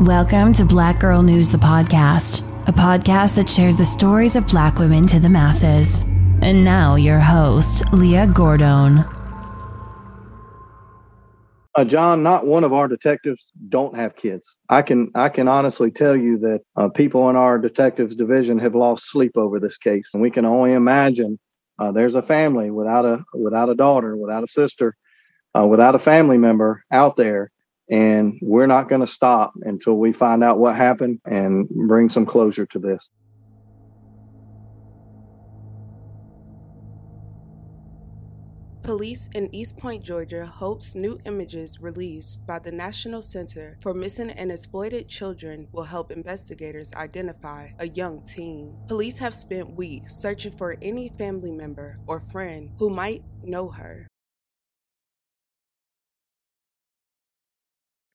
Welcome to Black Girl News, the podcast, a podcast that shares the stories of black women to the masses. And now, your host, Leah Gordon. Uh, John, not one of our detectives don't have kids. I can I can honestly tell you that uh, people in our detectives division have lost sleep over this case, and we can only imagine uh, there's a family without a without a daughter, without a sister, uh, without a family member out there and we're not going to stop until we find out what happened and bring some closure to this. Police in East Point, Georgia hopes new images released by the National Center for Missing and Exploited Children will help investigators identify a young teen. Police have spent weeks searching for any family member or friend who might know her.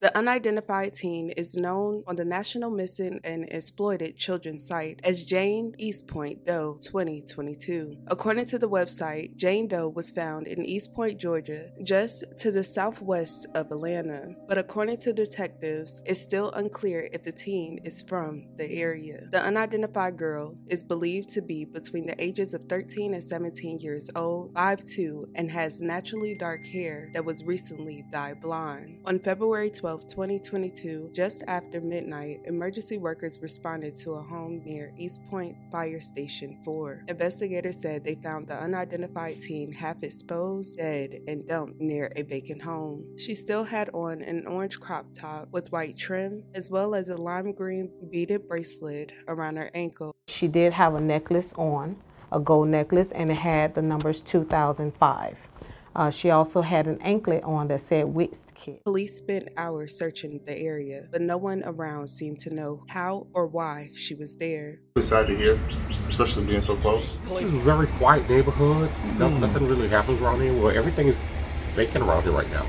The unidentified teen is known on the National Missing and Exploited Children site as Jane Eastpoint Doe 2022. According to the website, Jane Doe was found in Eastpoint, Georgia, just to the southwest of Atlanta. But according to detectives, it's still unclear if the teen is from the area. The unidentified girl is believed to be between the ages of 13 and 17 years old, 5'2, and has naturally dark hair that was recently dyed blonde. On February 12, 12, 2022, just after midnight, emergency workers responded to a home near East Point Fire Station 4. Investigators said they found the unidentified teen half exposed, dead, and dumped near a vacant home. She still had on an orange crop top with white trim, as well as a lime green beaded bracelet around her ankle. She did have a necklace on, a gold necklace, and it had the numbers 2005. Uh, she also had an anklet on that said Wits Kit. Police spent hours searching the area, but no one around seemed to know how or why she was there. Excited to hear, especially being so close. This is a very quiet neighborhood. No, mm. Nothing really happens around here. Well, everything is vacant around here right now.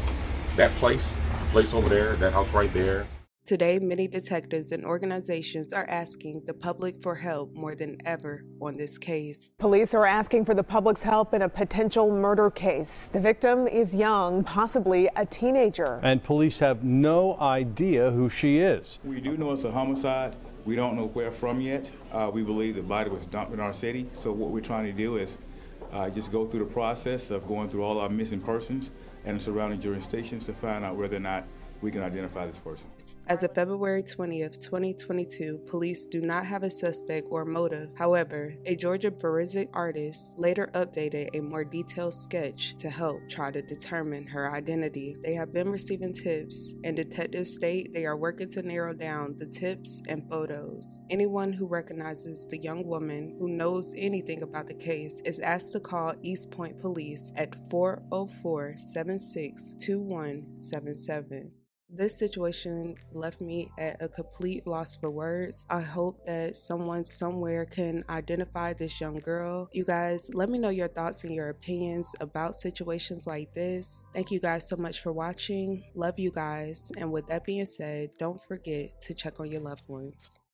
That place, the place over there, that house right there. Today, many detectives and organizations are asking the public for help more than ever on this case. Police are asking for the public's help in a potential murder case. The victim is young, possibly a teenager. And police have no idea who she is. We do know it's a homicide. We don't know where from yet. Uh, we believe the body was dumped in our city. So what we're trying to do is uh, just go through the process of going through all our missing persons and the surrounding jurisdictions to find out whether or not we can identify this person. As of February 20th, 2022, police do not have a suspect or motive. However, a Georgia forensic artist later updated a more detailed sketch to help try to determine her identity. They have been receiving tips, and detectives state they are working to narrow down the tips and photos. Anyone who recognizes the young woman who knows anything about the case is asked to call East Point Police at 404 76 2177. This situation left me at a complete loss for words. I hope that someone somewhere can identify this young girl. You guys, let me know your thoughts and your opinions about situations like this. Thank you guys so much for watching. Love you guys. And with that being said, don't forget to check on your loved ones.